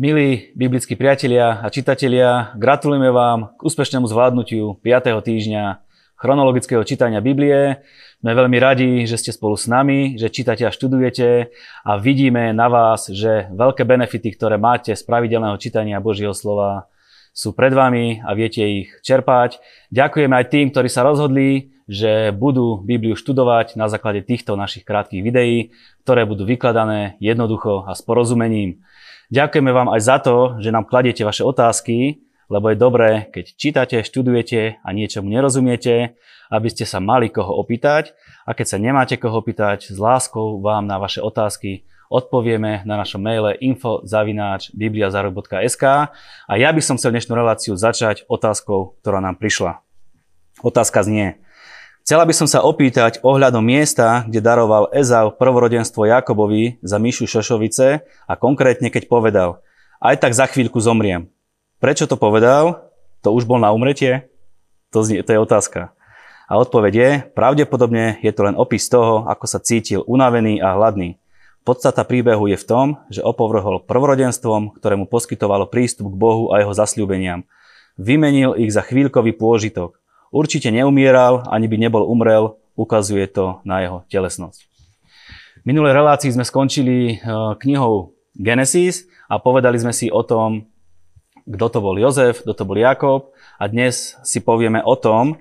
Milí biblickí priatelia a čitatelia, gratulujeme vám k úspešnému zvládnutiu 5. týždňa chronologického čítania Biblie. Sme veľmi radi, že ste spolu s nami, že čítate a študujete a vidíme na vás, že veľké benefity, ktoré máte z pravidelného čítania Božieho slova, sú pred vami a viete ich čerpať. Ďakujeme aj tým, ktorí sa rozhodli, že budú Bibliu študovať na základe týchto našich krátkých videí, ktoré budú vykladané jednoducho a s porozumením. Ďakujeme vám aj za to, že nám kladiete vaše otázky, lebo je dobré, keď čítate, študujete a niečomu nerozumiete, aby ste sa mali koho opýtať a keď sa nemáte koho opýtať, s láskou vám na vaše otázky odpovieme na našom maile info.bibliazarok.sk a ja by som chcel dnešnú reláciu začať otázkou, ktorá nám prišla. Otázka znie, Chcela by som sa opýtať ohľadom miesta, kde daroval Ezau prvorodenstvo Jakobovi za Myšu Šošovice a konkrétne keď povedal, aj tak za chvíľku zomriem. Prečo to povedal? To už bol na umretie? To, znie, to je otázka. A odpoveď je, pravdepodobne je to len opis toho, ako sa cítil unavený a hladný. Podstata príbehu je v tom, že opovrhol prvorodenstvom, ktoré mu poskytovalo prístup k Bohu a jeho zasľúbeniam. Vymenil ich za chvíľkový pôžitok. Určite neumieral, ani by nebol umrel, ukazuje to na jeho telesnosť. V minulej relácii sme skončili e, knihou Genesis a povedali sme si o tom, kto to bol Jozef, kto to bol Jakob a dnes si povieme o tom, e,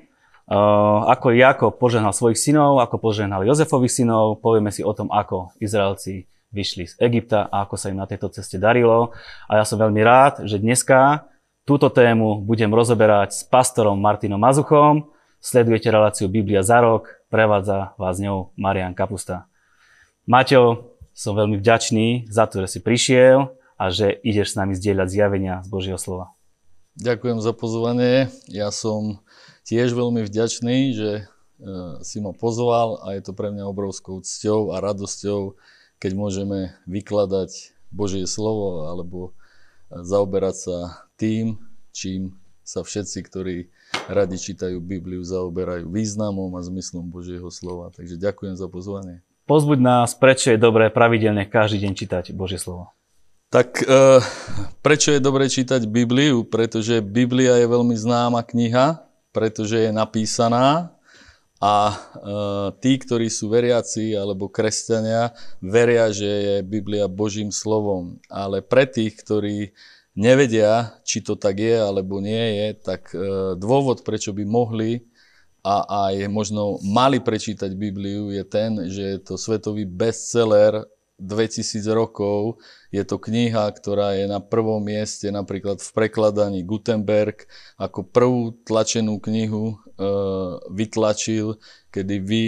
ako Jakob požehnal svojich synov, ako požehnal Jozefových synov, povieme si o tom, ako Izraelci vyšli z Egypta a ako sa im na tejto ceste darilo. A ja som veľmi rád, že dneska Túto tému budem rozoberať s pastorom Martinom Mazuchom. Sledujete reláciu Biblia za rok, prevádza vás ňou Marian Kapusta. Maťo, som veľmi vďačný za to, že si prišiel a že ideš s nami zdieľať zjavenia z Božieho slova. Ďakujem za pozvanie. Ja som tiež veľmi vďačný, že e, si ma pozval a je to pre mňa obrovskou cťou a radosťou, keď môžeme vykladať Božie slovo alebo zaoberať sa tým, čím sa všetci, ktorí radi čítajú Bibliu, zaoberajú významom a zmyslom Božieho slova. Takže ďakujem za pozvanie. Pozbuď nás, prečo je dobré pravidelne každý deň čítať Božie slovo. Tak e, prečo je dobré čítať Bibliu? Pretože Biblia je veľmi známa kniha, pretože je napísaná a e, tí, ktorí sú veriaci alebo kresťania, veria, že je Biblia Božím slovom. Ale pre tých, ktorí nevedia, či to tak je alebo nie je, tak e, dôvod, prečo by mohli a aj možno mali prečítať Bibliu je ten, že je to svetový bestseller 2000 rokov. Je to kniha, ktorá je na prvom mieste napríklad v prekladaní Gutenberg ako prvú tlačenú knihu e, vytlačil, kedy vy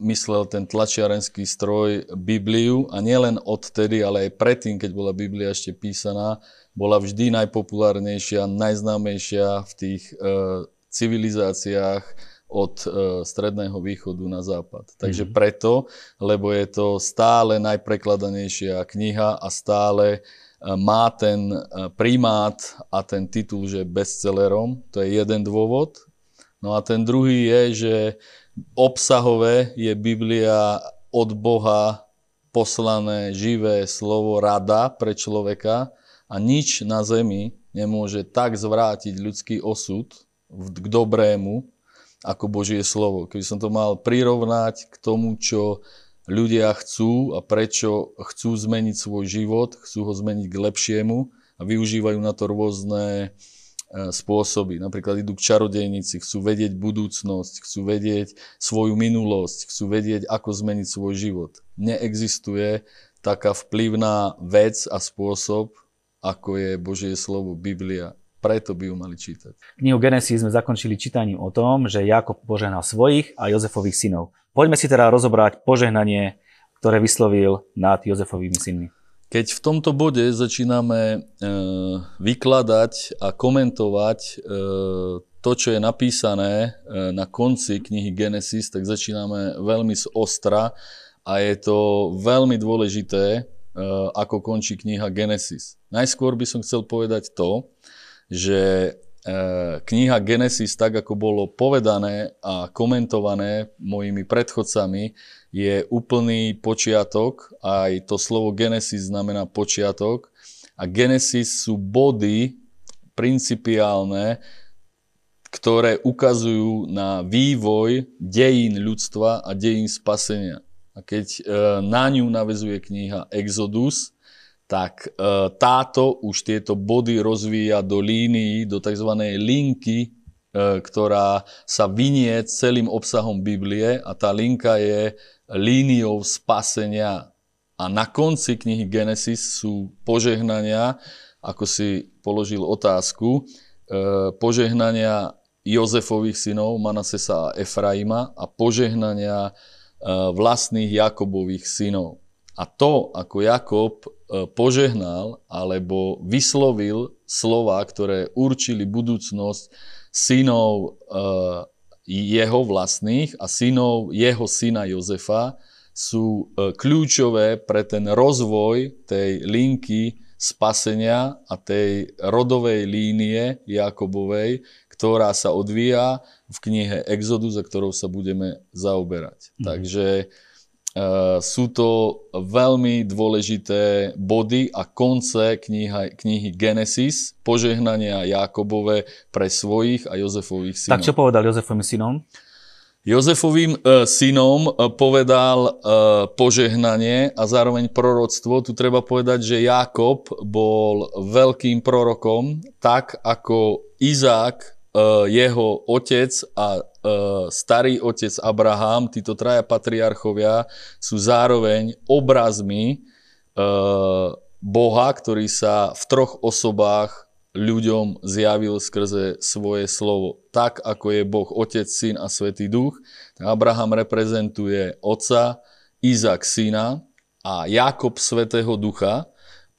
myslel ten tlačiarenský stroj Bibliu a nielen odtedy, ale aj predtým, keď bola Biblia ešte písaná, bola vždy najpopulárnejšia, najznámejšia v tých e, civilizáciách od e, stredného východu na západ. Takže mm-hmm. preto, lebo je to stále najprekladanejšia kniha a stále e, má ten e, primát a ten titul, že bestsellerom. To je jeden dôvod. No a ten druhý je, že obsahové je Biblia od Boha poslané živé slovo rada pre človeka a nič na zemi nemôže tak zvrátiť ľudský osud k dobrému, ako Božie slovo. Keby som to mal prirovnať k tomu, čo ľudia chcú a prečo chcú zmeniť svoj život, chcú ho zmeniť k lepšiemu a využívajú na to rôzne E, spôsoby. Napríklad idú k čarodejnici, chcú vedieť budúcnosť, chcú vedieť svoju minulosť, chcú vedieť, ako zmeniť svoj život. Neexistuje taká vplyvná vec a spôsob, ako je Božie slovo, Biblia. Preto by ju mali čítať. Knihu Genesis sme zakončili čítaním o tom, že Jakob požehnal svojich a Jozefových synov. Poďme si teda rozobrať požehnanie, ktoré vyslovil nad Jozefovými synmi. Keď v tomto bode začíname e, vykladať a komentovať e, to, čo je napísané e, na konci knihy Genesis, tak začíname veľmi z ostra a je to veľmi dôležité, ako končí kniha Genesis. Najskôr by som chcel povedať to, že kniha Genesis, tak ako bolo povedané a komentované mojimi predchodcami, je úplný počiatok, aj to slovo Genesis znamená počiatok a Genesis sú body principiálne, ktoré ukazujú na vývoj dejín ľudstva a dejín spasenia. A keď e, na ňu navezuje kniha Exodus, tak e, táto už tieto body rozvíja do línií, do tzv. linky, e, ktorá sa vynie celým obsahom Biblie a tá linka je líniou spasenia. A na konci knihy Genesis sú požehnania, ako si položil otázku, požehnania Jozefových synov, Manasesa a Efraima a požehnania vlastných Jakobových synov. A to, ako Jakob e, požehnal alebo vyslovil slova, ktoré určili budúcnosť synov e, jeho vlastných a synov jeho syna Jozefa, sú kľúčové pre ten rozvoj tej linky spasenia a tej rodovej línie Jakobovej, ktorá sa odvíja v knihe Exodus, za ktorou sa budeme zaoberať. Mm. Takže uh, sú to veľmi dôležité body a konce kniha, knihy Genesis, požehnania Jakobove pre svojich a Jozefových synov. Tak čo povedal Jozefovým synom? Jozefovým e, synom e, povedal požehnanie a zároveň proroctvo. Tu treba povedať, že Jakob bol veľkým prorokom, tak ako Izák jeho otec a uh, starý otec Abraham, títo traja patriarchovia, sú zároveň obrazmi uh, Boha, ktorý sa v troch osobách ľuďom zjavil skrze svoje slovo. Tak, ako je Boh Otec, Syn a Svetý Duch, Abraham reprezentuje Otca, Izak Syna a Jakob Svetého Ducha.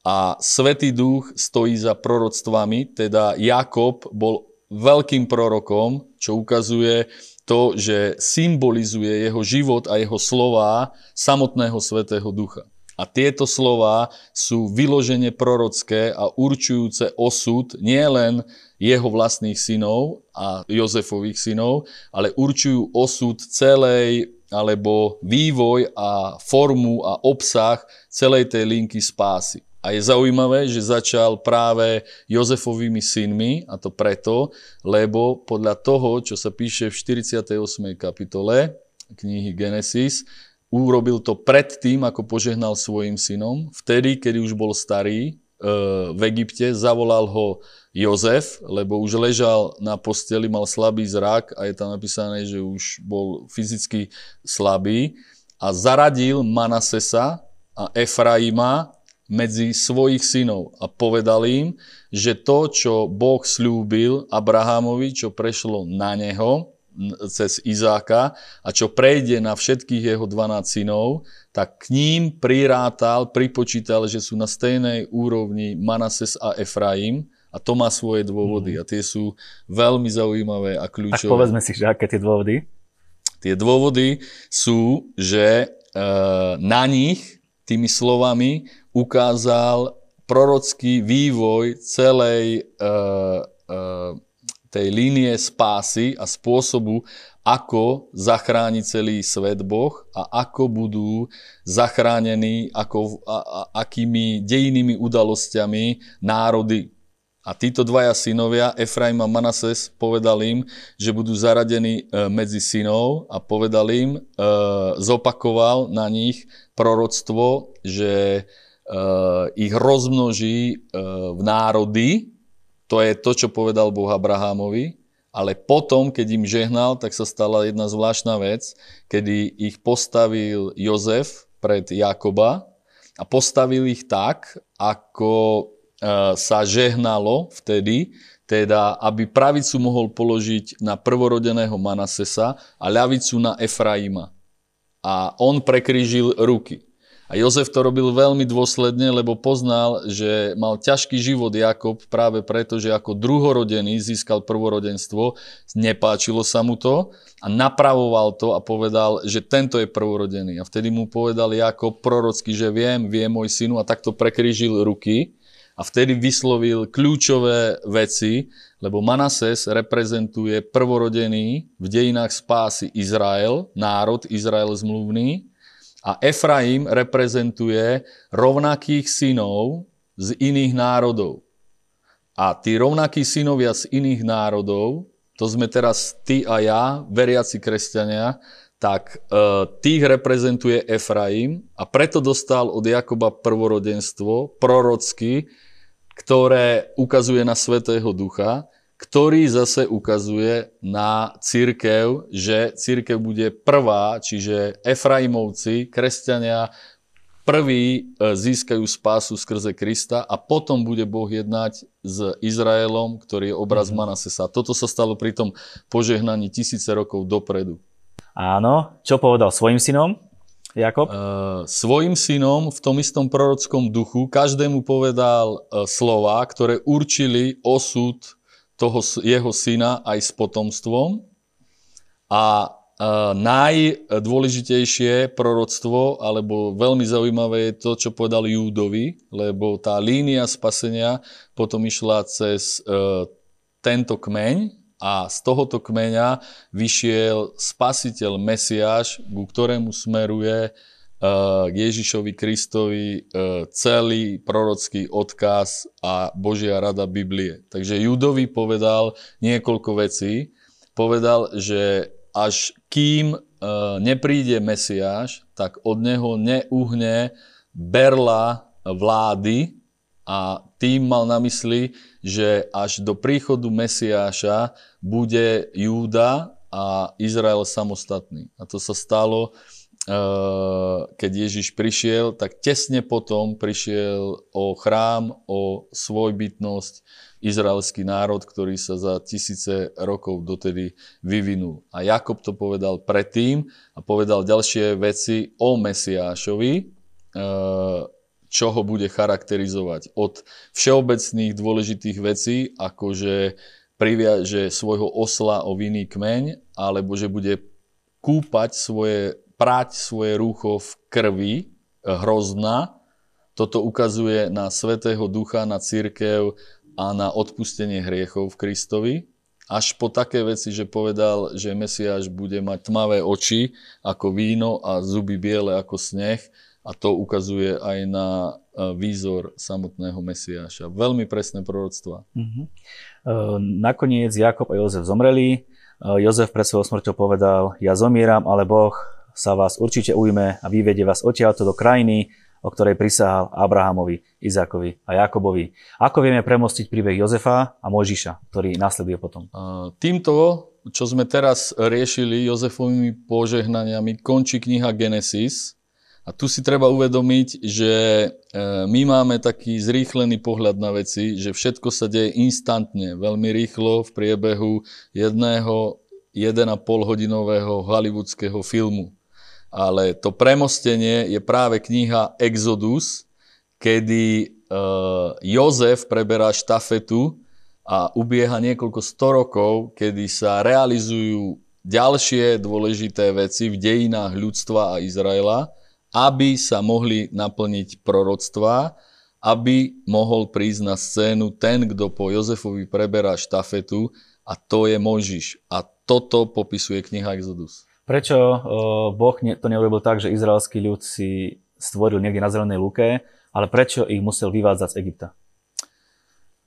A Svetý Duch stojí za proroctvami, teda Jakob bol veľkým prorokom, čo ukazuje to, že symbolizuje jeho život a jeho slová samotného Svetého Ducha. A tieto slova sú vyložene prorocké a určujúce osud nielen jeho vlastných synov a Jozefových synov, ale určujú osud celej alebo vývoj a formu a obsah celej tej linky spásy. A je zaujímavé, že začal práve Jozefovými synmi, a to preto, lebo podľa toho, čo sa píše v 48. kapitole knihy Genesis, urobil to predtým, ako požehnal svojim synom. Vtedy, kedy už bol starý e, v Egypte, zavolal ho Jozef, lebo už ležal na posteli, mal slabý zrak a je tam napísané, že už bol fyzicky slabý a zaradil Manasesa a Efraima medzi svojich synov a povedal im, že to, čo Boh slúbil Abrahamovi, čo prešlo na neho, cez Izáka a čo prejde na všetkých jeho 12 synov, tak k ním prirátal, pripočítal, že sú na stejnej úrovni Manases a Efraim a to má svoje dôvody mm. a tie sú veľmi zaujímavé a kľúčové. Tak povedzme si, že aké tie dôvody? Tie dôvody sú, že e, na nich tými slovami ukázal prorocký vývoj celej uh, uh, tej línie spásy a spôsobu, ako zachráni celý svet Boh a ako budú zachránení, ako, a, a, akými dejinými udalosťami národy. A títo dvaja synovia, Efraim a Manases, povedal im, že budú zaradení e, medzi synov a povedal im, zopakoval na nich proroctvo, že uh, ich rozmnoží v národy. To je to, čo povedal Boh Abrahamovi. Ale potom, keď im žehnal, tak sa stala jedna zvláštna vec, kedy ich postavil Jozef pred Jakoba a postavil ich tak, ako sa žehnalo vtedy, teda aby pravicu mohol položiť na prvorodeného Manasesa a ľavicu na Efraima. A on prekrížil ruky. A Jozef to robil veľmi dôsledne, lebo poznal, že mal ťažký život Jakob práve preto, že ako druhorodený získal prvorodenstvo, nepáčilo sa mu to a napravoval to a povedal, že tento je prvorodený. A vtedy mu povedal Jakob prorocky, že viem, vie môj synu a takto prekrížil ruky a vtedy vyslovil kľúčové veci, lebo Manases reprezentuje prvorodený v dejinách spásy Izrael, národ Izrael zmluvný, a Efraim reprezentuje rovnakých synov z iných národov. A tí rovnakí synovia z iných národov, to sme teraz ty a ja, veriaci kresťania, tak e, tých reprezentuje Efraim a preto dostal od Jakoba prvorodenstvo prorocky, ktoré ukazuje na Svetého Ducha, ktorý zase ukazuje na církev, že církev bude prvá, čiže Efraimovci, kresťania, prví e, získajú spásu skrze Krista a potom bude Boh jednať s Izraelom, ktorý je obraz mm-hmm. Manasesa. Toto sa stalo pri tom požehnaní tisíce rokov dopredu. Áno, čo povedal svojim synom? Jakob? Uh, svojim synom v tom istom prorockom duchu každému povedal uh, slova, ktoré určili osud toho jeho syna aj s potomstvom. A najdôležitejšie proroctvo, alebo veľmi zaujímavé je to, čo povedal Júdovi, lebo tá línia spasenia potom išla cez uh, tento kmeň a z tohoto kmeňa vyšiel spasiteľ Mesiáš, ku ktorému smeruje uh, k Ježišovi Kristovi uh, celý prorocký odkaz a Božia rada Biblie. Takže Júdovi povedal niekoľko vecí. Povedal, že až kým e, nepríde Mesiáš, tak od neho neuhne berla vlády a tým mal na mysli, že až do príchodu Mesiáša bude Júda a Izrael samostatný. A to sa stalo, e, keď Ježiš prišiel, tak tesne potom prišiel o chrám, o svojbytnosť, izraelský národ, ktorý sa za tisíce rokov dotedy vyvinul. A Jakob to povedal predtým a povedal ďalšie veci o Mesiášovi, e, čo ho bude charakterizovať. Od všeobecných dôležitých vecí, ako že priviaže svojho osla o vinný kmeň, alebo že bude kúpať svoje, prať svoje rúcho v krvi, e, hrozna. Toto ukazuje na Svetého Ducha, na církev, a na odpustenie hriechov v Kristovi, až po také veci, že povedal, že Mesiáš bude mať tmavé oči ako víno a zuby biele ako sneh a to ukazuje aj na e, výzor samotného Mesiáša. Veľmi presné proroctva. Uh-huh. Nakoniec Jakob a Jozef zomreli. E, Jozef pred svojou smrťou povedal, ja zomieram, ale Boh sa vás určite ujme a vyvedie vás odtiaľto do krajiny, o ktorej prisahal Abrahamovi, Izákovi a Jakobovi. Ako vieme premostiť príbeh Jozefa a Mojžiša, ktorý nasleduje potom? Týmto, čo sme teraz riešili Jozefovými požehnaniami, končí kniha Genesis. A tu si treba uvedomiť, že e, my máme taký zrýchlený pohľad na veci, že všetko sa deje instantne, veľmi rýchlo v priebehu jedného 1,5 hodinového hollywoodského filmu. Ale to premostenie je práve kniha Exodus, kedy uh, Jozef preberá štafetu a ubieha niekoľko rokov, kedy sa realizujú ďalšie dôležité veci v dejinách ľudstva a Izraela, aby sa mohli naplniť proroctvá, aby mohol prísť na scénu ten, kto po Jozefovi preberá štafetu a to je Možiš. A toto popisuje kniha Exodus. Prečo Boh to neurobil tak, že izraelský ľud si stvoril niekde na zelenej lúke, ale prečo ich musel vyvádzať z Egypta?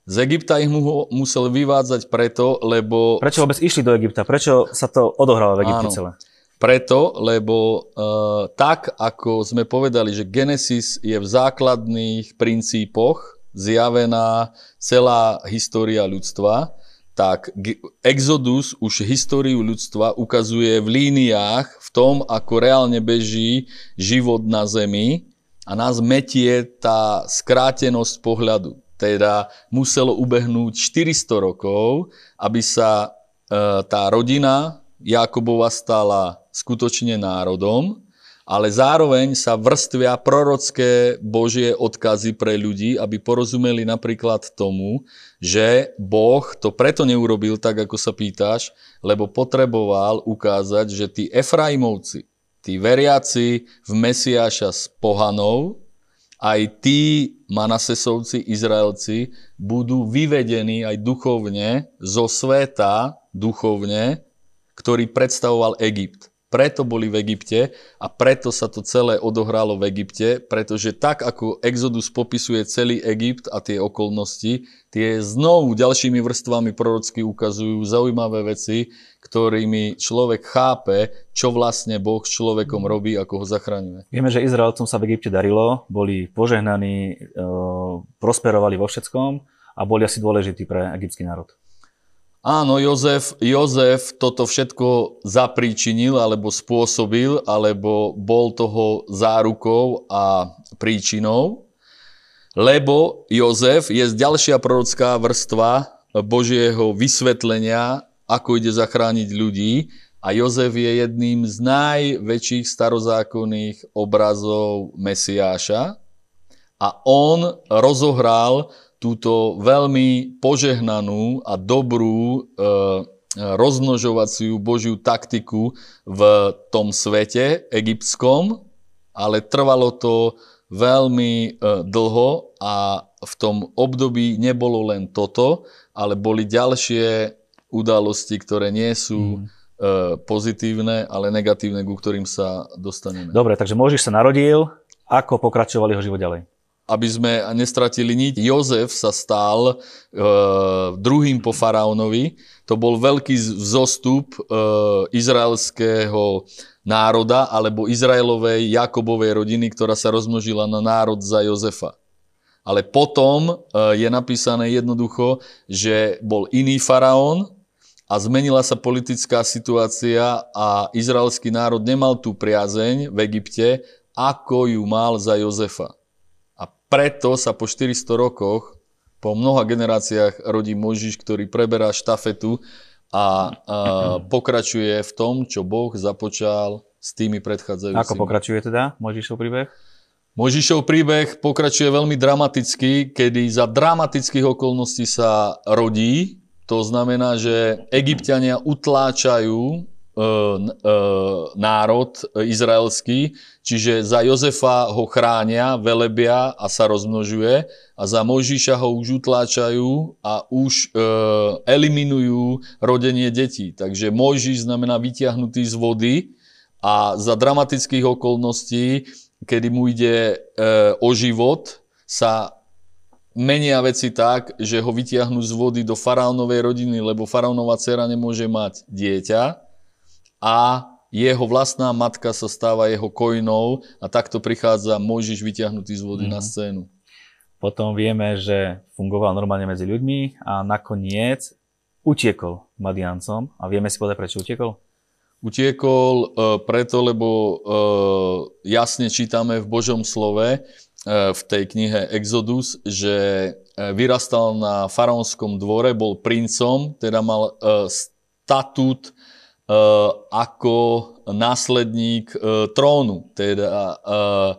Z Egypta ich mu, musel vyvádzať preto, lebo... Prečo vôbec išli do Egypta? Prečo sa to odohralo v Egypte Áno. celé? Preto, lebo uh, tak, ako sme povedali, že Genesis je v základných princípoch zjavená celá história ľudstva, tak Exodus už históriu ľudstva ukazuje v líniách v tom, ako reálne beží život na Zemi a nás metie tá skrátenosť pohľadu. Teda muselo ubehnúť 400 rokov, aby sa e, tá rodina Jakobova stala skutočne národom ale zároveň sa vrstvia prorocké Božie odkazy pre ľudí, aby porozumeli napríklad tomu, že Boh to preto neurobil tak, ako sa pýtaš, lebo potreboval ukázať, že tí Efraimovci, tí veriaci v Mesiáša s pohanou, aj tí Manasesovci, Izraelci, budú vyvedení aj duchovne zo sveta, duchovne, ktorý predstavoval Egypt. Preto boli v Egypte a preto sa to celé odohralo v Egypte, pretože tak ako Exodus popisuje celý Egypt a tie okolnosti, tie znovu ďalšími vrstvami prorocky ukazujú zaujímavé veci, ktorými človek chápe, čo vlastne Boh s človekom robí, ako ho zachraňuje. Vieme, že Izraelcom sa v Egypte darilo, boli požehnaní, e, prosperovali vo všetkom a boli asi dôležití pre egyptský národ. Áno, Jozef, Jozef toto všetko zapríčinil, alebo spôsobil, alebo bol toho zárukou a príčinou, lebo Jozef je ďalšia prorocká vrstva Božieho vysvetlenia, ako ide zachrániť ľudí. A Jozef je jedným z najväčších starozákonných obrazov Mesiáša. A on rozohral túto veľmi požehnanú a dobrú e, rozmnožovaciu Božiu taktiku v tom svete egyptskom, ale trvalo to veľmi e, dlho a v tom období nebolo len toto, ale boli ďalšie udalosti, ktoré nie sú mm. e, pozitívne, ale negatívne, ku ktorým sa dostaneme. Dobre, takže Mojžiš sa narodil, ako pokračoval jeho život ďalej? Aby sme nestratili niť. Jozef sa stal e, druhým po faraónovi. To bol veľký vzostup e, izraelského národa alebo Izraelovej Jakobovej rodiny, ktorá sa rozmnožila na národ za Jozefa. Ale potom e, je napísané jednoducho, že bol iný faraón a zmenila sa politická situácia a izraelský národ nemal tú priazeň v Egypte, ako ju mal za Jozefa preto sa po 400 rokoch, po mnoha generáciách rodí Mojžiš, ktorý preberá štafetu a, a pokračuje v tom, čo Boh započal s tými predchádzajúcimi. Ako pokračuje teda Mojžišov príbeh? Mojžišov príbeh pokračuje veľmi dramaticky, kedy za dramatických okolností sa rodí. To znamená, že egyptiania utláčajú národ izraelský, čiže za Jozefa ho chránia, velebia a sa rozmnožuje a za Mojžiša ho už utláčajú a už e, eliminujú rodenie detí. Takže Mojžiš znamená vyťahnutý z vody a za dramatických okolností, kedy mu ide o život, sa menia veci tak, že ho vytiahnu z vody do faraónovej rodiny, lebo faraónová dcera nemôže mať dieťa a jeho vlastná matka sa stáva jeho kojnou a takto prichádza Mojžiš vyťahnutý z vody mm. na mhm. scénu. Potom vieme, že fungoval normálne medzi ľuďmi a nakoniec utiekol Madiancom. A vieme si povedať, prečo utiekol? Utiekol uh, preto, lebo uh, jasne čítame v Božom slove, uh, v tej knihe Exodus, že vyrastal na faraónskom dvore, bol princom, teda mal statút Eh, ako následník eh, trónu. Teda eh,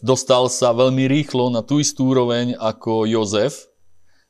dostal sa veľmi rýchlo na tú istú úroveň ako Jozef,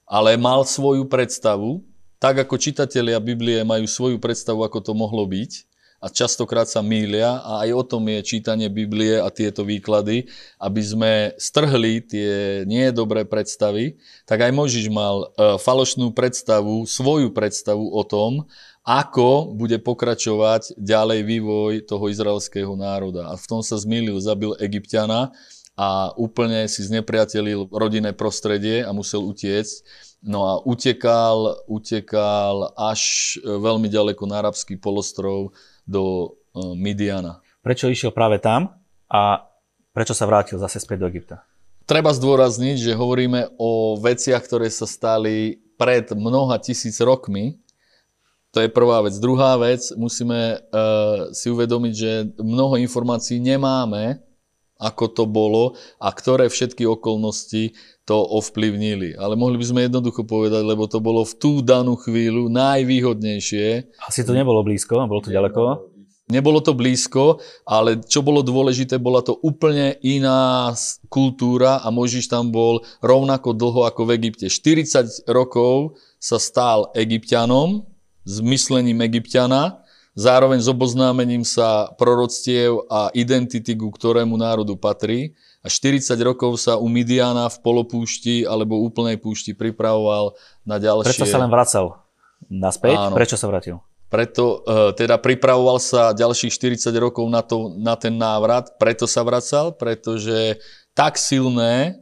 ale mal svoju predstavu, tak ako čitatelia Biblie majú svoju predstavu, ako to mohlo byť a častokrát sa mýlia a aj o tom je čítanie Biblie a tieto výklady, aby sme strhli tie nie dobré predstavy, tak aj Možiš mal falošnú predstavu, svoju predstavu o tom, ako bude pokračovať ďalej vývoj toho izraelského národa. A v tom sa zmýlil, zabil Egyptiana a úplne si znepriatelil rodinné prostredie a musel utiecť. No a utekal, utekal až veľmi ďaleko na arabský polostrov do e, Midiana. Prečo išiel práve tam a prečo sa vrátil zase späť do Egypta? Treba zdôrazniť, že hovoríme o veciach, ktoré sa stali pred mnoha tisíc rokmi to je prvá vec. Druhá vec, musíme uh, si uvedomiť, že mnoho informácií nemáme, ako to bolo a ktoré všetky okolnosti to ovplyvnili. Ale mohli by sme jednoducho povedať, lebo to bolo v tú danú chvíľu najvýhodnejšie. Asi to nebolo blízko, bolo to ďaleko. Nebolo to blízko, ale čo bolo dôležité, bola to úplne iná kultúra a Možiš tam bol rovnako dlho ako v Egypte. 40 rokov sa stal egyptianom, s myslením egyptiana, zároveň s oboznámením sa proroctiev a identity, ku ktorému národu patrí. A 40 rokov sa u Midiana v polopúšti alebo úplnej púšti pripravoval na ďalšie... Prečo sa len vracal naspäť? Áno. Prečo sa vrátil? preto e, teda pripravoval sa ďalších 40 rokov na, to, na ten návrat, preto sa vracal, pretože tak silné...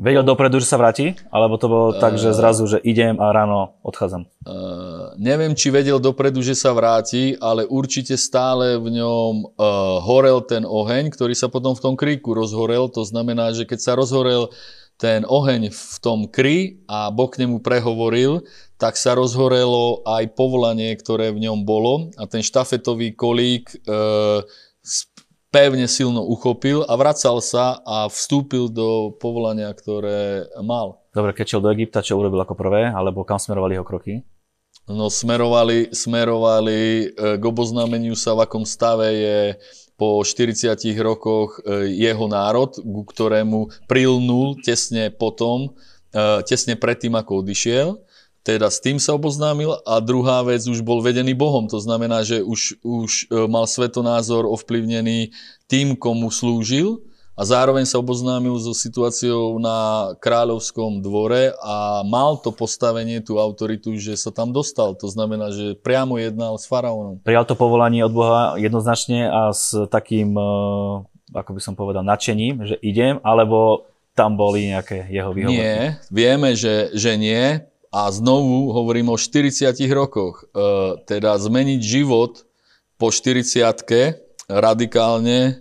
Vedel dopredu, že sa vráti? Alebo to bolo uh, tak, že zrazu, že idem a ráno odchádzam? Uh, neviem, či vedel dopredu, že sa vráti, ale určite stále v ňom uh, horel ten oheň, ktorý sa potom v tom kríku rozhorel. To znamená, že keď sa rozhorel ten oheň v tom kry a Boh k nemu prehovoril, tak sa rozhorelo aj povolanie, ktoré v ňom bolo a ten štafetový kolík e, pevne silno uchopil a vracal sa a vstúpil do povolania, ktoré mal. Dobre, keď šiel do Egypta, čo urobil ako prvé, alebo kam smerovali jeho kroky? No smerovali, smerovali e, k oboznámeniu sa, v akom stave je po 40 rokoch e, jeho národ, ku ktorému prilnul tesne potom, e, tesne predtým, ako odišiel teda s tým sa oboznámil a druhá vec, už bol vedený Bohom. To znamená, že už, už e, mal svetonázor ovplyvnený tým, komu slúžil a zároveň sa oboznámil so situáciou na kráľovskom dvore a mal to postavenie, tú autoritu, že sa tam dostal. To znamená, že priamo jednal s faraónom. Prijal to povolanie od Boha jednoznačne a s takým, e, ako by som povedal, nadšením, že idem, alebo tam boli nejaké jeho výhovorky? Nie, vieme, že, že nie a znovu hovorím o 40 rokoch. E, teda zmeniť život po 40 radikálne, e,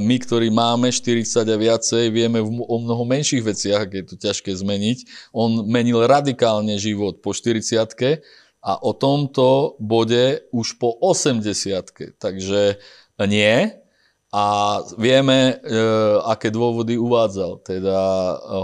my, ktorí máme 40 a viacej, vieme o mnoho menších veciach, je to ťažké zmeniť. On menil radikálne život po 40 a o tomto bode už po 80 Takže nie. A vieme, e, aké dôvody uvádzal. Teda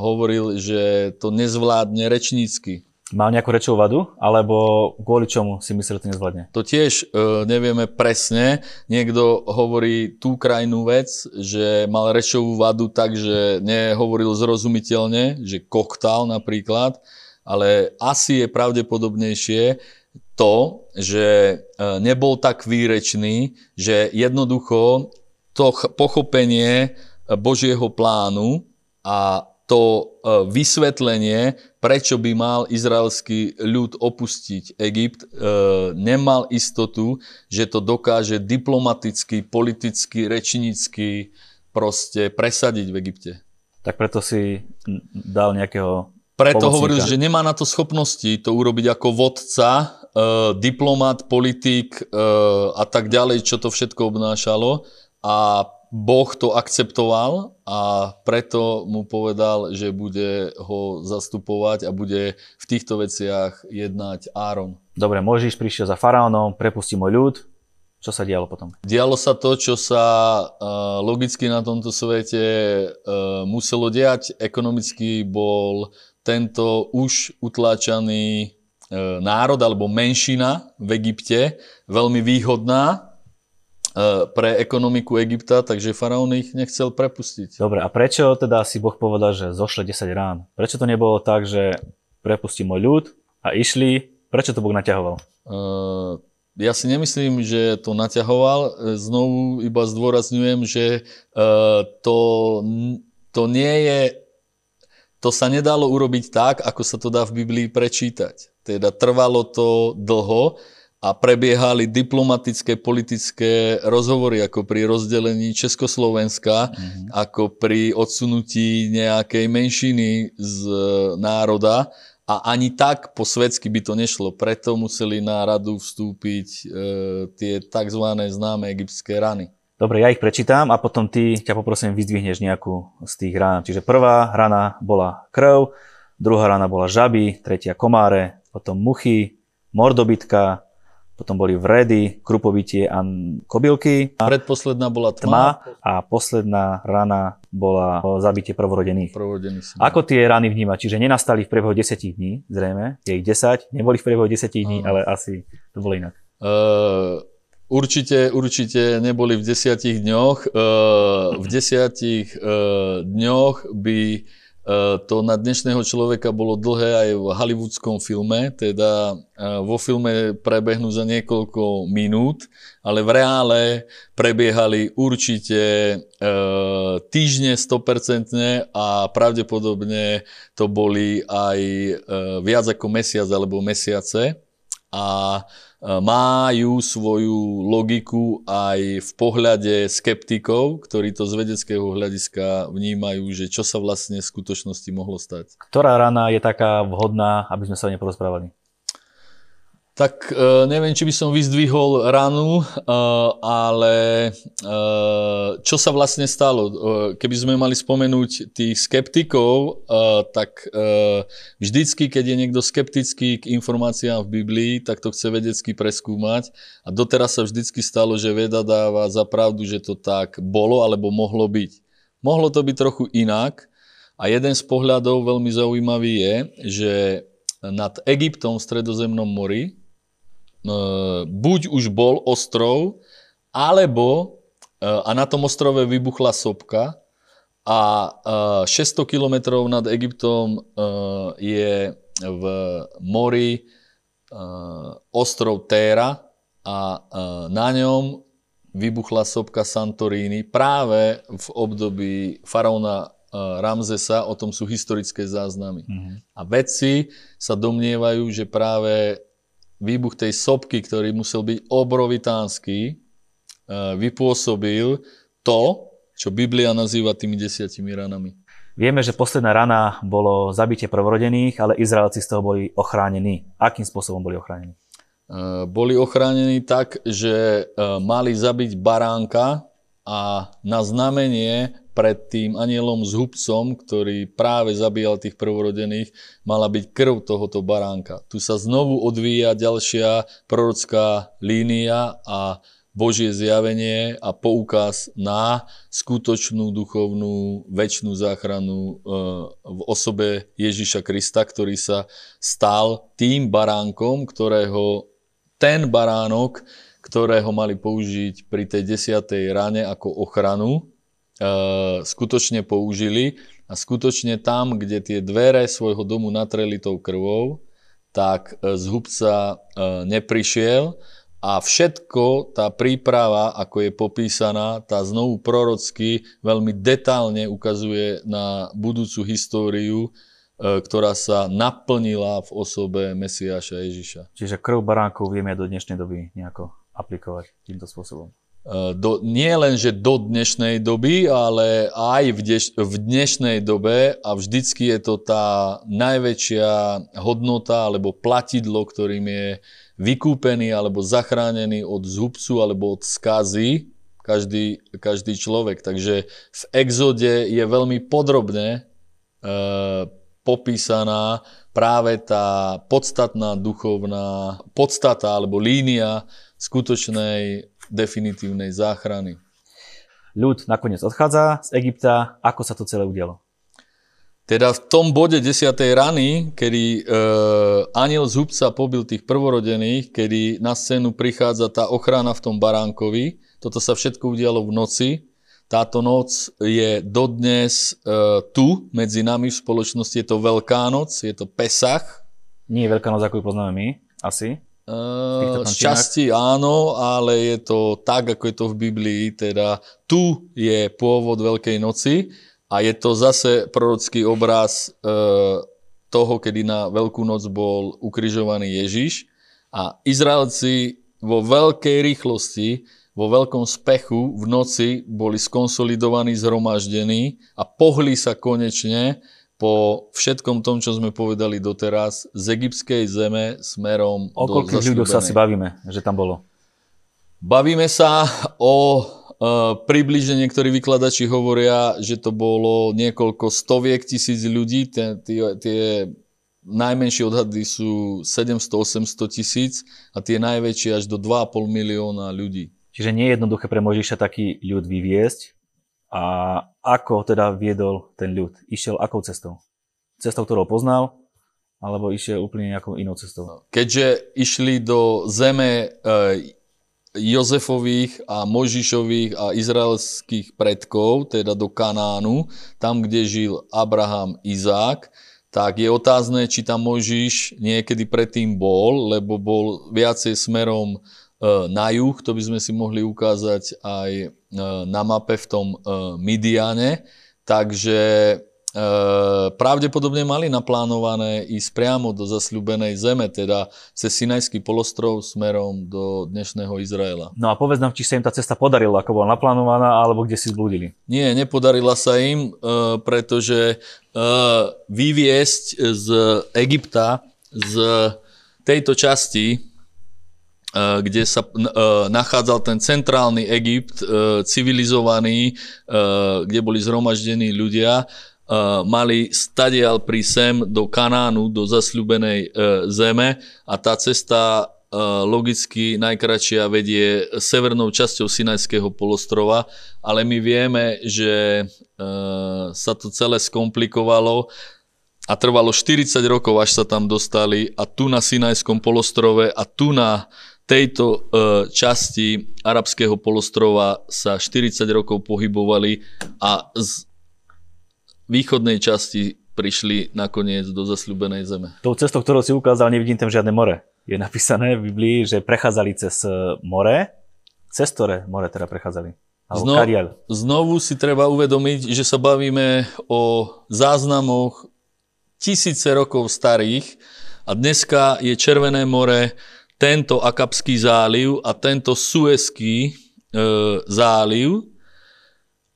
hovoril, že to nezvládne rečnícky Mal nejakú rečovú vadu, alebo kvôli čomu si myslel, že to nezvládne? To tiež e, nevieme presne. Niekto hovorí tú krajnú vec, že mal rečovú vadu tak, že nehovoril zrozumiteľne, že koktál napríklad, ale asi je pravdepodobnejšie to, že e, nebol tak výrečný, že jednoducho to pochopenie Božieho plánu a to e, vysvetlenie, prečo by mal izraelský ľud opustiť Egypt, e, nemal istotu, že to dokáže diplomaticky, politicky, rečnícky proste presadiť v Egypte. Tak preto si dal nejakého preto pomocníka. hovoril, že nemá na to schopnosti to urobiť ako vodca, e, diplomat, politik e, a tak ďalej, čo to všetko obnášalo. A Boh to akceptoval a preto mu povedal, že bude ho zastupovať a bude v týchto veciach jednať Áron. Dobre, Mojžiš prišiel za faraónom, prepustí môj ľud. Čo sa dialo potom? Dialo sa to, čo sa uh, logicky na tomto svete uh, muselo diať. Ekonomicky bol tento už utláčaný uh, národ alebo menšina v Egypte veľmi výhodná E, pre ekonomiku Egypta, takže faraón ich nechcel prepustiť. Dobre, a prečo teda si Boh povedal, že zošle 10 rán? Prečo to nebolo tak, že prepustí môj ľud a išli? Prečo to Boh naťahoval? Uh, ja si nemyslím, že to naťahoval. Znovu iba zdôrazňujem, že uh, to, to nie je to sa nedalo urobiť tak, ako sa to dá v Biblii prečítať. Teda trvalo to dlho a prebiehali diplomatické, politické rozhovory, ako pri rozdelení Československa, mm-hmm. ako pri odsunutí nejakej menšiny z e, národa. A ani tak po svetsky by to nešlo. Preto museli na radu vstúpiť e, tie tzv. známe egyptské rany. Dobre, ja ich prečítam a potom ty ťa poprosím, vyzdvihneš nejakú z tých rán. Čiže prvá rana bola krv, druhá rana bola žaby, tretia komáre, potom muchy, mordobitka, potom boli vredy, krupovitie a kobylky. Predposledná bola tma. tma a posledná rana bola zabitie prvorodených. Prvorodený Ako tie rany vnímať? Čiže nenastali v priebehu 10 dní, zrejme, je ich 10, neboli v priebehu 10 dní, ale asi to bolo inak. Uh, určite, určite neboli v 10 dňoch. Uh, v 10 uh, dňoch by to na dnešného človeka bolo dlhé aj v hollywoodskom filme, teda eh, vo filme prebehnú za niekoľko minút, ale v reále prebiehali určite eh, týždne 100% a pravdepodobne to boli aj viac ako mesiac alebo mesiace. a majú svoju logiku aj v pohľade skeptikov, ktorí to z vedeckého hľadiska vnímajú, že čo sa vlastne v skutočnosti mohlo stať. Ktorá rana je taká vhodná, aby sme sa o nej porozprávali? Tak e, neviem, či by som vyzdvihol ranu, e, ale e, čo sa vlastne stalo? Keby sme mali spomenúť tých skeptikov, tak vždycky, keď je niekto skeptický k informáciám v Biblii, tak to chce vedecky preskúmať. A doteraz sa vždycky stalo, že veda dáva za pravdu, že to tak bolo alebo mohlo byť. Mohlo to byť trochu inak. A jeden z pohľadov veľmi zaujímavý je, že nad Egyptom v Stredozemnom mori buď už bol ostrov, alebo e, a na tom ostrove vybuchla sopka a 600 e, kilometrov nad Egyptom je v mori ostrov Téra a na ňom vybuchla sopka Santorini práve v období faraóna Ramzesa, o tom sú historické záznamy. Mm-hmm. A vedci sa domnievajú, že práve výbuch tej sopky, ktorý musel byť obrovitánsky, e, vypôsobil to, čo Biblia nazýva tými desiatimi ranami. Vieme, že posledná rana bolo zabitie prvorodených, ale Izraelci z toho boli ochránení. Akým spôsobom boli ochránení? E, boli ochránení tak, že e, mali zabiť baránka a na znamenie pred tým anielom s hubcom, ktorý práve zabíjal tých prvorodených, mala byť krv tohoto baránka. Tu sa znovu odvíja ďalšia prorocká línia a Božie zjavenie a poukaz na skutočnú duchovnú väčšnú záchranu e, v osobe Ježiša Krista, ktorý sa stal tým baránkom, ktorého ten baránok, ktorého mali použiť pri tej desiatej rane ako ochranu, skutočne použili a skutočne tam, kde tie dvere svojho domu natreli tou krvou, tak e, z hubca e, neprišiel a všetko, tá príprava, ako je popísaná, tá znovu prorocky veľmi detálne ukazuje na budúcu históriu, ktorá sa naplnila v osobe Mesiáša Ježiša. Čiže krv baránkov vieme do dnešnej doby nejako aplikovať týmto spôsobom. E, do, nie len, že do dnešnej doby, ale aj v, deš, v dnešnej dobe a vždycky je to tá najväčšia hodnota alebo platidlo, ktorým je vykúpený alebo zachránený od zhubcu alebo od skazy každý, každý človek. Takže v exode je veľmi podrobne e, popísaná práve tá podstatná duchovná podstata alebo línia skutočnej definitívnej záchrany. Ľud nakoniec odchádza z Egypta. Ako sa to celé udialo? Teda v tom bode 10. rany, kedy e, aniel z hubca pobil tých prvorodených, kedy na scénu prichádza tá ochrana v tom baránkovi, toto sa všetko udialo v noci. Táto noc je dodnes e, tu, medzi nami v spoločnosti. Je to Veľká noc, je to Pesach. Nie je Veľká noc, ako ju poznáme my, asi. Uh, z časti áno, ale je to tak, ako je to v Biblii, teda tu je pôvod Veľkej noci a je to zase prorocký obraz uh, toho, kedy na Veľkú noc bol ukrižovaný Ježiš a Izraelci vo veľkej rýchlosti, vo veľkom spechu v noci boli skonsolidovaní, zhromaždení a pohli sa konečne po všetkom tom, čo sme povedali doteraz, z egyptskej zeme smerom o do O koľkých ľuďoch sa si bavíme, že tam bolo? Bavíme sa o Uh, približne niektorí vykladači hovoria, že to bolo niekoľko stoviek tisíc ľudí. Tie, tie, tie najmenšie odhady sú 700-800 tisíc a tie najväčšie až do 2,5 milióna ľudí. Čiže nie je jednoduché pre Mojžiša taký ľud vyviesť. A ako teda viedol ten ľud? Išiel akou cestou? Cestou, ktorou poznal, alebo išiel úplne nejakou inou cestou? Keďže išli do zeme e, Jozefových a Možišových a izraelských predkov, teda do Kanánu, tam, kde žil Abraham, Izák, tak je otázne, či tam Možiš niekedy predtým bol, lebo bol viacej smerom na juh, to by sme si mohli ukázať aj e, na mape v tom e, Midiane. Takže pravdepodobne mali naplánované ísť priamo do zasľúbenej zeme, teda cez Sinajský polostrov smerom do dnešného Izraela. No a povedz nám, či sa im tá cesta podarila, ako bola naplánovaná, alebo kde si zblúdili. Nie, nepodarila sa im, pretože vyviesť z Egypta, z tejto časti, kde sa nachádzal ten centrálny Egypt, civilizovaný, kde boli zhromaždení ľudia, mali stadial pri sem do Kanánu, do zasľubenej zeme a tá cesta logicky najkračšia vedie severnou časťou Sinajského polostrova, ale my vieme, že sa to celé skomplikovalo a trvalo 40 rokov, až sa tam dostali a tu na Sinajskom polostrove a tu na tejto e, časti arabského polostrova sa 40 rokov pohybovali a z východnej časti prišli nakoniec do zasľubenej zeme. Tou cestou, ktorú si ukázal, nevidím tam žiadne more. Je napísané v Biblii, že prechádzali cez e, more. Cez ktoré more teda prechádzali? Zno, znovu si treba uvedomiť, že sa bavíme o záznamoch tisíce rokov starých a dneska je Červené more tento Akapský záliv a tento Suezký e, záliv.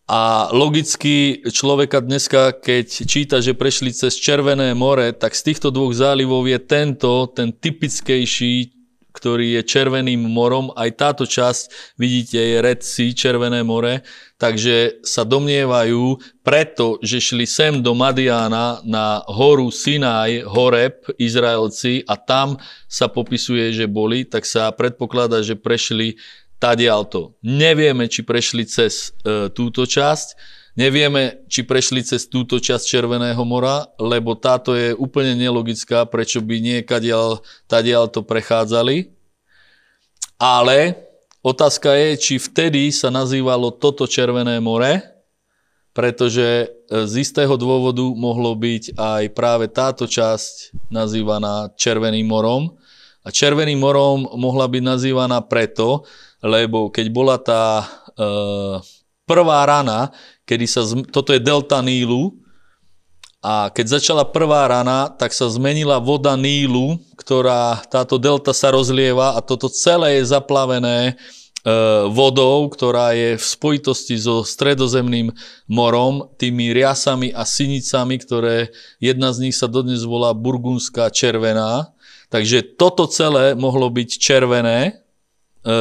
A logicky človeka dneska, keď číta, že prešli cez Červené more, tak z týchto dvoch zálivov je tento, ten typickejší, ktorý je Červeným morom. Aj táto časť, vidíte, je Red Sea, Červené more takže sa domnievajú, preto, že šli sem do Madiana na horu Sinaj, Horeb, Izraelci a tam sa popisuje, že boli, tak sa predpokladá, že prešli tadialto. Nevieme, či prešli cez e, túto časť, Nevieme, či prešli cez túto časť Červeného mora, lebo táto je úplne nelogická, prečo by nie kadial, tadiaľ to prechádzali. Ale Otázka je, či vtedy sa nazývalo toto Červené more, pretože e, z istého dôvodu mohlo byť aj práve táto časť nazývaná Červeným morom. A Červeným morom mohla byť nazývaná preto, lebo keď bola tá e, prvá rana, kedy sa, toto je delta Nílu, a keď začala prvá rana, tak sa zmenila voda Nílu, ktorá, táto delta sa rozlieva a toto celé je zaplavené e, vodou, ktorá je v spojitosti so stredozemným morom, tými riasami a sinicami, ktoré jedna z nich sa dodnes volá burgundská červená. Takže toto celé mohlo byť červené e, e,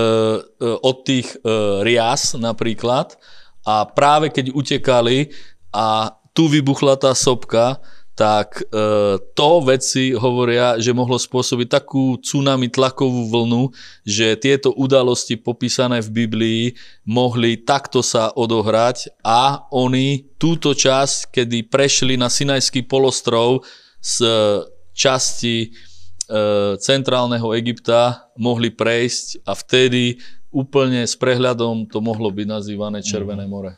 od tých rias napríklad. A práve keď utekali a tu vybuchla tá sopka, tak e, to veci hovoria, že mohlo spôsobiť takú tsunami tlakovú vlnu, že tieto udalosti popísané v Biblii mohli takto sa odohrať a oni túto časť, kedy prešli na Sinajský polostrov z časti e, centrálneho Egypta, mohli prejsť a vtedy úplne s prehľadom to mohlo byť nazývané Červené mhm. more.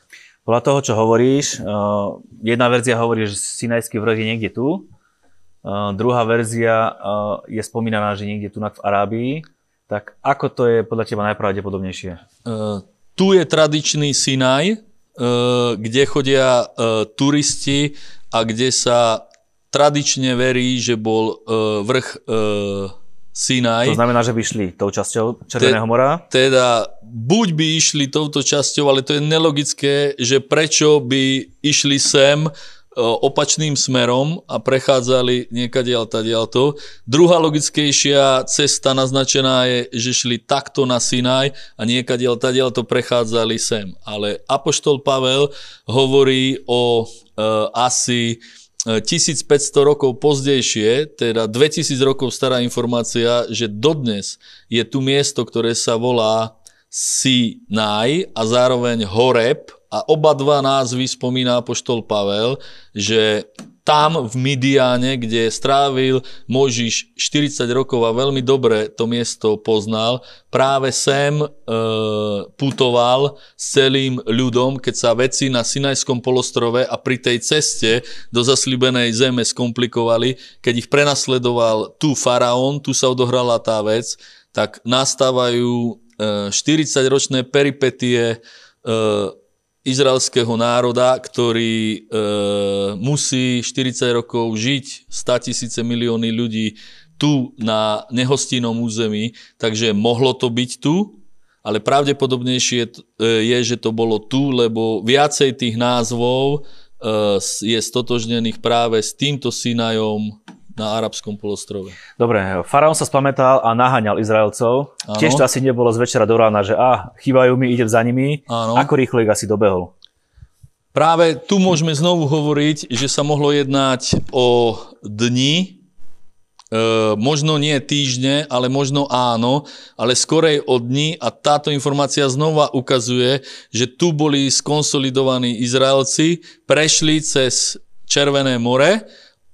Podľa toho, čo hovoríš, uh, jedna verzia hovorí, že Sinajský vrch je niekde tu, uh, druhá verzia uh, je spomínaná, že niekde tu v Arábii. Tak ako to je podľa teba najpravdepodobnejšie? Uh, tu je tradičný Sinaj, uh, kde chodia uh, turisti a kde sa tradične verí, že bol uh, vrch uh, Sinaj. To znamená, že by išli tou časťou Červeného mora? Te, teda buď by išli touto časťou, ale to je nelogické, že prečo by išli sem e, opačným smerom a prechádzali niekadiaľ tadiaľto. Druhá logickejšia cesta naznačená je, že šli takto na Sinaj a niekadiaľ tadiaľto prechádzali sem. Ale Apoštol Pavel hovorí o e, asi 1500 rokov pozdejšie, teda 2000 rokov stará informácia, že dodnes je tu miesto, ktoré sa volá Sinai a zároveň Horeb a oba dva názvy spomína poštol Pavel, že tam v Midiane, kde strávil Možiš 40 rokov a veľmi dobre to miesto poznal, práve sem e, putoval s celým ľudom, keď sa veci na Sinajskom polostrove a pri tej ceste do zaslibenej zeme skomplikovali, keď ich prenasledoval tu faraón, tu sa odohrala tá vec, tak nastávajú e, 40-ročné peripetie e, izraelského národa, ktorý e, musí 40 rokov žiť, 100 tisíce milióny ľudí tu na nehostinnom území, takže mohlo to byť tu, ale pravdepodobnejšie e, je, že to bolo tu, lebo viacej tých názvov e, je stotožnených práve s týmto Sinajom na arabskom polostrove. Dobre, faraón sa spamätal a naháňal Izraelcov. Ano. Tiež to asi nebolo z večera do rána, že a, chýbajú mi, idem za nimi. Ano. Ako rýchlo ich asi dobehol? Práve tu môžeme znovu hovoriť, že sa mohlo jednať o dni, e, možno nie týždne, ale možno áno, ale skorej o dni a táto informácia znova ukazuje, že tu boli skonsolidovaní Izraelci, prešli cez Červené more,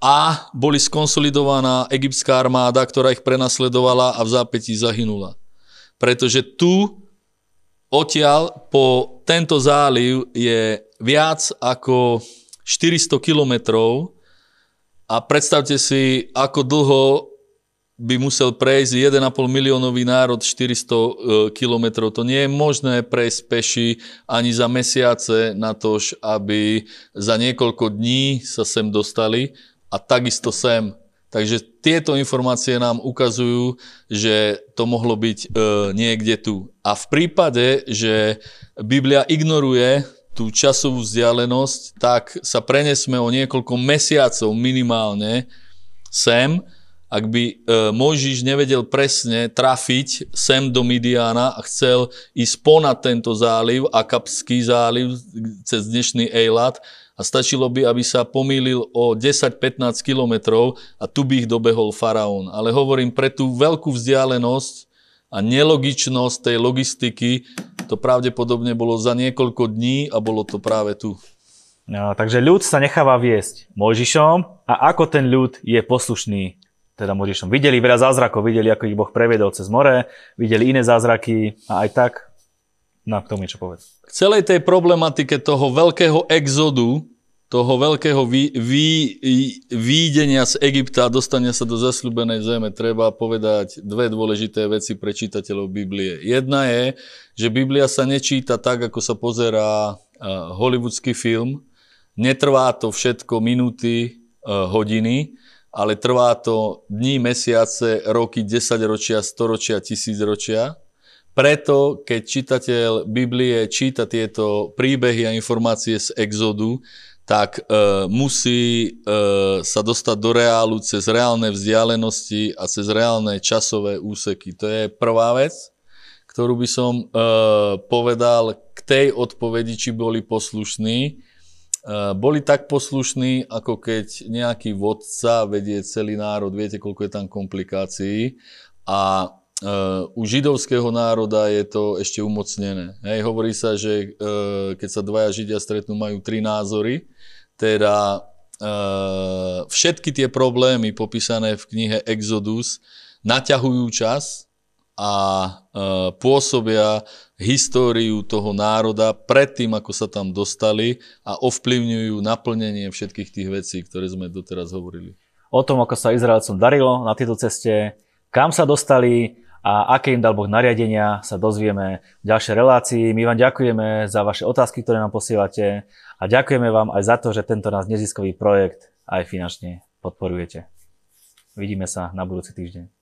a boli skonsolidovaná egyptská armáda, ktorá ich prenasledovala a v zápätí zahynula. Pretože tu, odtiaľ po tento záliv je viac ako 400 kilometrov a predstavte si, ako dlho by musel prejsť 1,5 miliónový národ 400 e, kilometrov. To nie je možné prejsť peši ani za mesiace na to, aby za niekoľko dní sa sem dostali a takisto sem. Takže tieto informácie nám ukazujú, že to mohlo byť e, niekde tu. A v prípade, že Biblia ignoruje tú časovú vzdialenosť, tak sa prenesme o niekoľko mesiacov minimálne sem, ak by e, Mojžiš nevedel presne trafiť sem do Midiana a chcel ísť ponad tento záliv, Akapský záliv, cez dnešný Eilat, a stačilo by, aby sa pomýlil o 10-15 kilometrov a tu by ich dobehol faraón. Ale hovorím, pre tú veľkú vzdialenosť a nelogičnosť tej logistiky, to pravdepodobne bolo za niekoľko dní a bolo to práve tu. No, takže ľud sa necháva viesť Mojžišom a ako ten ľud je poslušný teda Mojžišom. Videli veľa zázrakov, videli, ako ich Boh previedol cez more, videli iné zázraky a aj tak No, k niečo povedz. K celej tej problematike toho veľkého exodu, toho veľkého vý, vý, výdenia z Egypta a dostania sa do zasľubenej zeme, treba povedať dve dôležité veci pre čitateľov Biblie. Jedna je, že Biblia sa nečíta tak, ako sa pozerá uh, film. Netrvá to všetko minúty, uh, hodiny, ale trvá to dní, mesiace, roky, desaťročia, storočia, tisícročia. Preto, keď čitateľ Biblie číta tieto príbehy a informácie z Exodu, tak e, musí e, sa dostať do reálu cez reálne vzdialenosti a cez reálne časové úseky. To je prvá vec, ktorú by som e, povedal k tej odpovedi, či boli poslušní. E, boli tak poslušní, ako keď nejaký vodca vedie celý národ, viete, koľko je tam komplikácií. A u židovského národa je to ešte umocnené. Hej, hovorí sa, že uh, keď sa dvaja židia stretnú, majú tri názory. Teda uh, všetky tie problémy popísané v knihe Exodus naťahujú čas a pôsobia históriu toho národa predtým, ako sa tam dostali a ovplyvňujú naplnenie všetkých tých vecí, ktoré sme doteraz hovorili. O tom, ako sa Izraelcom darilo na tejto ceste, kam sa dostali, a aké im dal Boh nariadenia, sa dozvieme v ďalšej relácii. My vám ďakujeme za vaše otázky, ktoré nám posielate a ďakujeme vám aj za to, že tento nás neziskový projekt aj finančne podporujete. Vidíme sa na budúci týždeň.